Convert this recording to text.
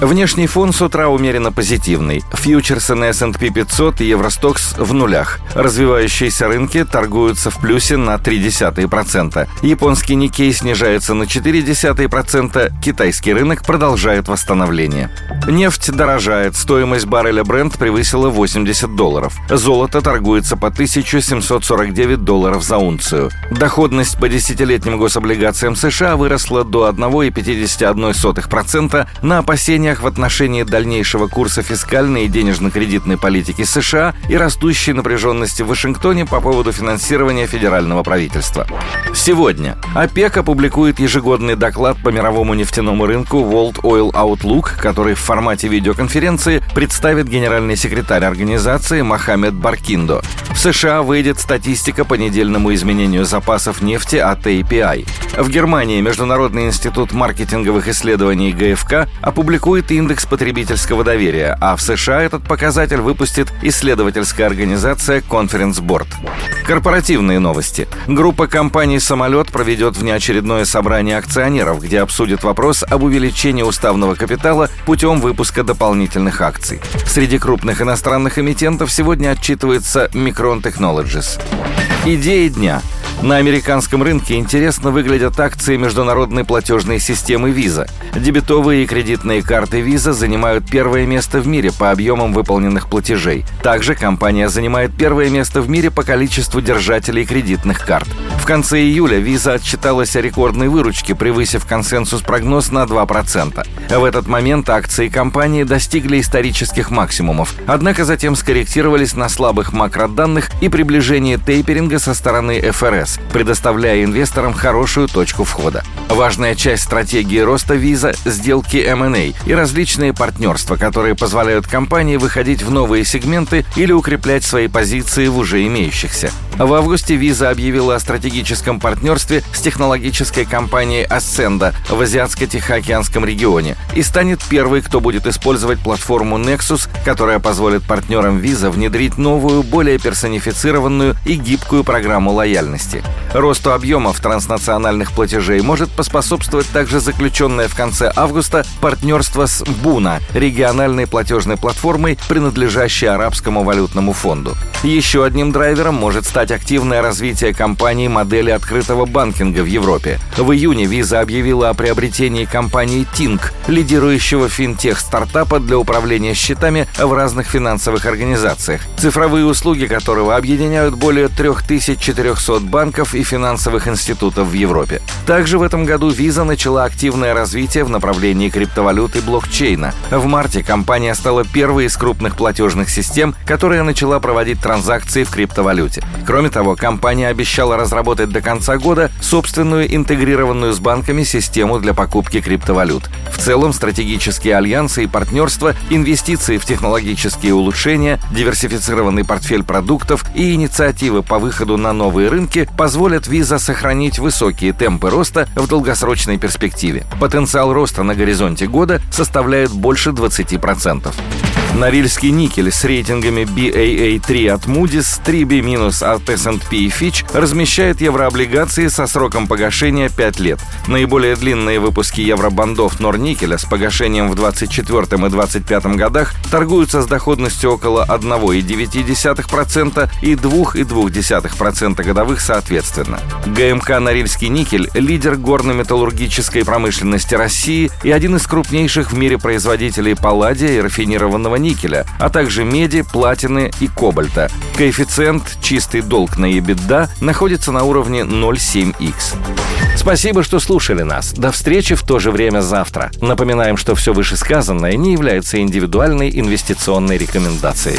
Внешний фон с утра умеренно позитивный. Фьючерсы на S&P 500 и Евростокс в нулях. Развивающиеся рынки торгуются в плюсе на 0,3%. Японский Никей снижается на 0,4%. Китайский рынок продолжает восстановление. Нефть дорожает. Стоимость барреля Brent превысила 80 долларов. Золото торгуется по 1749 долларов за унцию. Доходность по десятилетним гособлигациям США выросла до 1,51% на опасения опасениях в отношении дальнейшего курса фискальной и денежно-кредитной политики США и растущей напряженности в Вашингтоне по поводу финансирования федерального правительства. Сегодня ОПЕК опубликует ежегодный доклад по мировому нефтяному рынку World Oil Outlook, который в формате видеоконференции представит генеральный секретарь организации Мохаммед Баркиндо. В США выйдет статистика по недельному изменению запасов нефти от API. В Германии Международный институт маркетинговых исследований ГФК опубликует публикует индекс потребительского доверия, а в США этот показатель выпустит исследовательская организация Conference Board. Корпоративные новости. Группа компаний «Самолет» проведет внеочередное собрание акционеров, где обсудит вопрос об увеличении уставного капитала путем выпуска дополнительных акций. Среди крупных иностранных эмитентов сегодня отчитывается Micron Technologies. Идеи дня – на американском рынке интересно выглядят акции международной платежной системы Visa. Дебетовые и кредитные карты Visa занимают первое место в мире по объемам выполненных платежей. Также компания занимает первое место в мире по количеству держателей кредитных карт. В конце июля Visa отчиталась о рекордной выручке, превысив консенсус-прогноз на 2%. В этот момент акции компании достигли исторических максимумов, однако затем скорректировались на слабых макроданных и приближении тейперинга со стороны ФРС ФРС, предоставляя инвесторам хорошую точку входа. Важная часть стратегии роста виза – сделки M&A и различные партнерства, которые позволяют компании выходить в новые сегменты или укреплять свои позиции в уже имеющихся. В августе Visa объявила о стратегическом партнерстве с технологической компанией Ascenda в Азиатско-Тихоокеанском регионе и станет первой, кто будет использовать платформу Nexus, которая позволит партнерам Visa внедрить новую, более персонифицированную и гибкую программу лояльности. Росту объемов транснациональных платежей может поспособствовать также заключенное в конце августа партнерство с Буна, региональной платежной платформой, принадлежащей Арабскому валютному фонду. Еще одним драйвером может стать активное развитие компании модели открытого банкинга в Европе. В июне Visa объявила о приобретении компании Tink, лидирующего финтех-стартапа для управления счетами в разных финансовых организациях, цифровые услуги которого объединяют более 3400 банков и финансовых институтов в Европе. Также в этом году Visa начала активное развитие в направлении криптовалют и блокчейна. В марте компания стала первой из крупных платежных систем, которая начала проводить транзакции в криптовалюте. Кроме того, компания обещала разработать до конца года собственную интегрированную с банками систему для покупки криптовалют. В целом, стратегические альянсы и партнерства, инвестиции в технологические улучшения, диверсифицированный портфель продуктов и инициативы по выходу на новые рынки позволят Visa сохранить высокие темпы роста в долгосрочной перспективе. Потенциал роста на горизонте года составляет больше 20%. Норильский никель с рейтингами BAA3 от Moody's, 3B- от S&P и Fitch размещает еврооблигации со сроком погашения 5 лет. Наиболее длинные выпуски евробандов Норникеля с погашением в 24 и 25 годах торгуются с доходностью около 1,9% и 2,2% годовых соответственно. ГМК «Норильский никель» — лидер горно-металлургической промышленности России и один из крупнейших в мире производителей палладия и рафинированного никеля, а также меди, платины и кобальта. Коэффициент «чистый долг на EBITDA» находится на уровне 0,7x. Спасибо, что слушали нас. До встречи в то же время завтра. Напоминаем, что все вышесказанное не является индивидуальной инвестиционной рекомендацией.